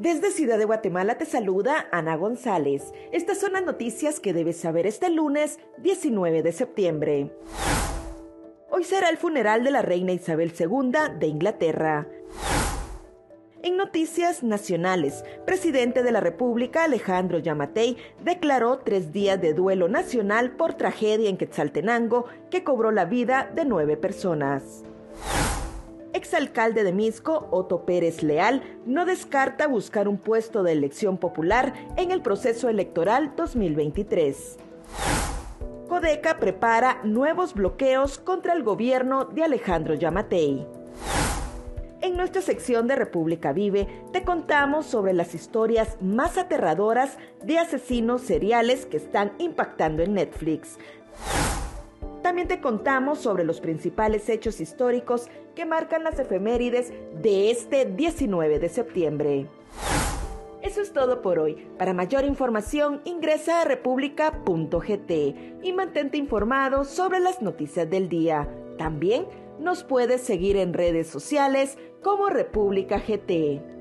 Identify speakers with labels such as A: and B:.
A: Desde Ciudad de Guatemala te saluda Ana González. Estas son las noticias que debes saber este lunes 19 de septiembre. Hoy será el funeral de la reina Isabel II de Inglaterra. En noticias nacionales, presidente de la República Alejandro Yamatei declaró tres días de duelo nacional por tragedia en Quetzaltenango que cobró la vida de nueve personas. Exalcalde de Misco, Otto Pérez Leal, no descarta buscar un puesto de elección popular en el proceso electoral 2023. Codeca prepara nuevos bloqueos contra el gobierno de Alejandro Yamatei. En nuestra sección de República Vive te contamos sobre las historias más aterradoras de asesinos seriales que están impactando en Netflix. También te contamos sobre los principales hechos históricos que marcan las efemérides de este 19 de septiembre. Eso es todo por hoy. Para mayor información ingresa a república.gt y mantente informado sobre las noticias del día. También nos puedes seguir en redes sociales como República GT.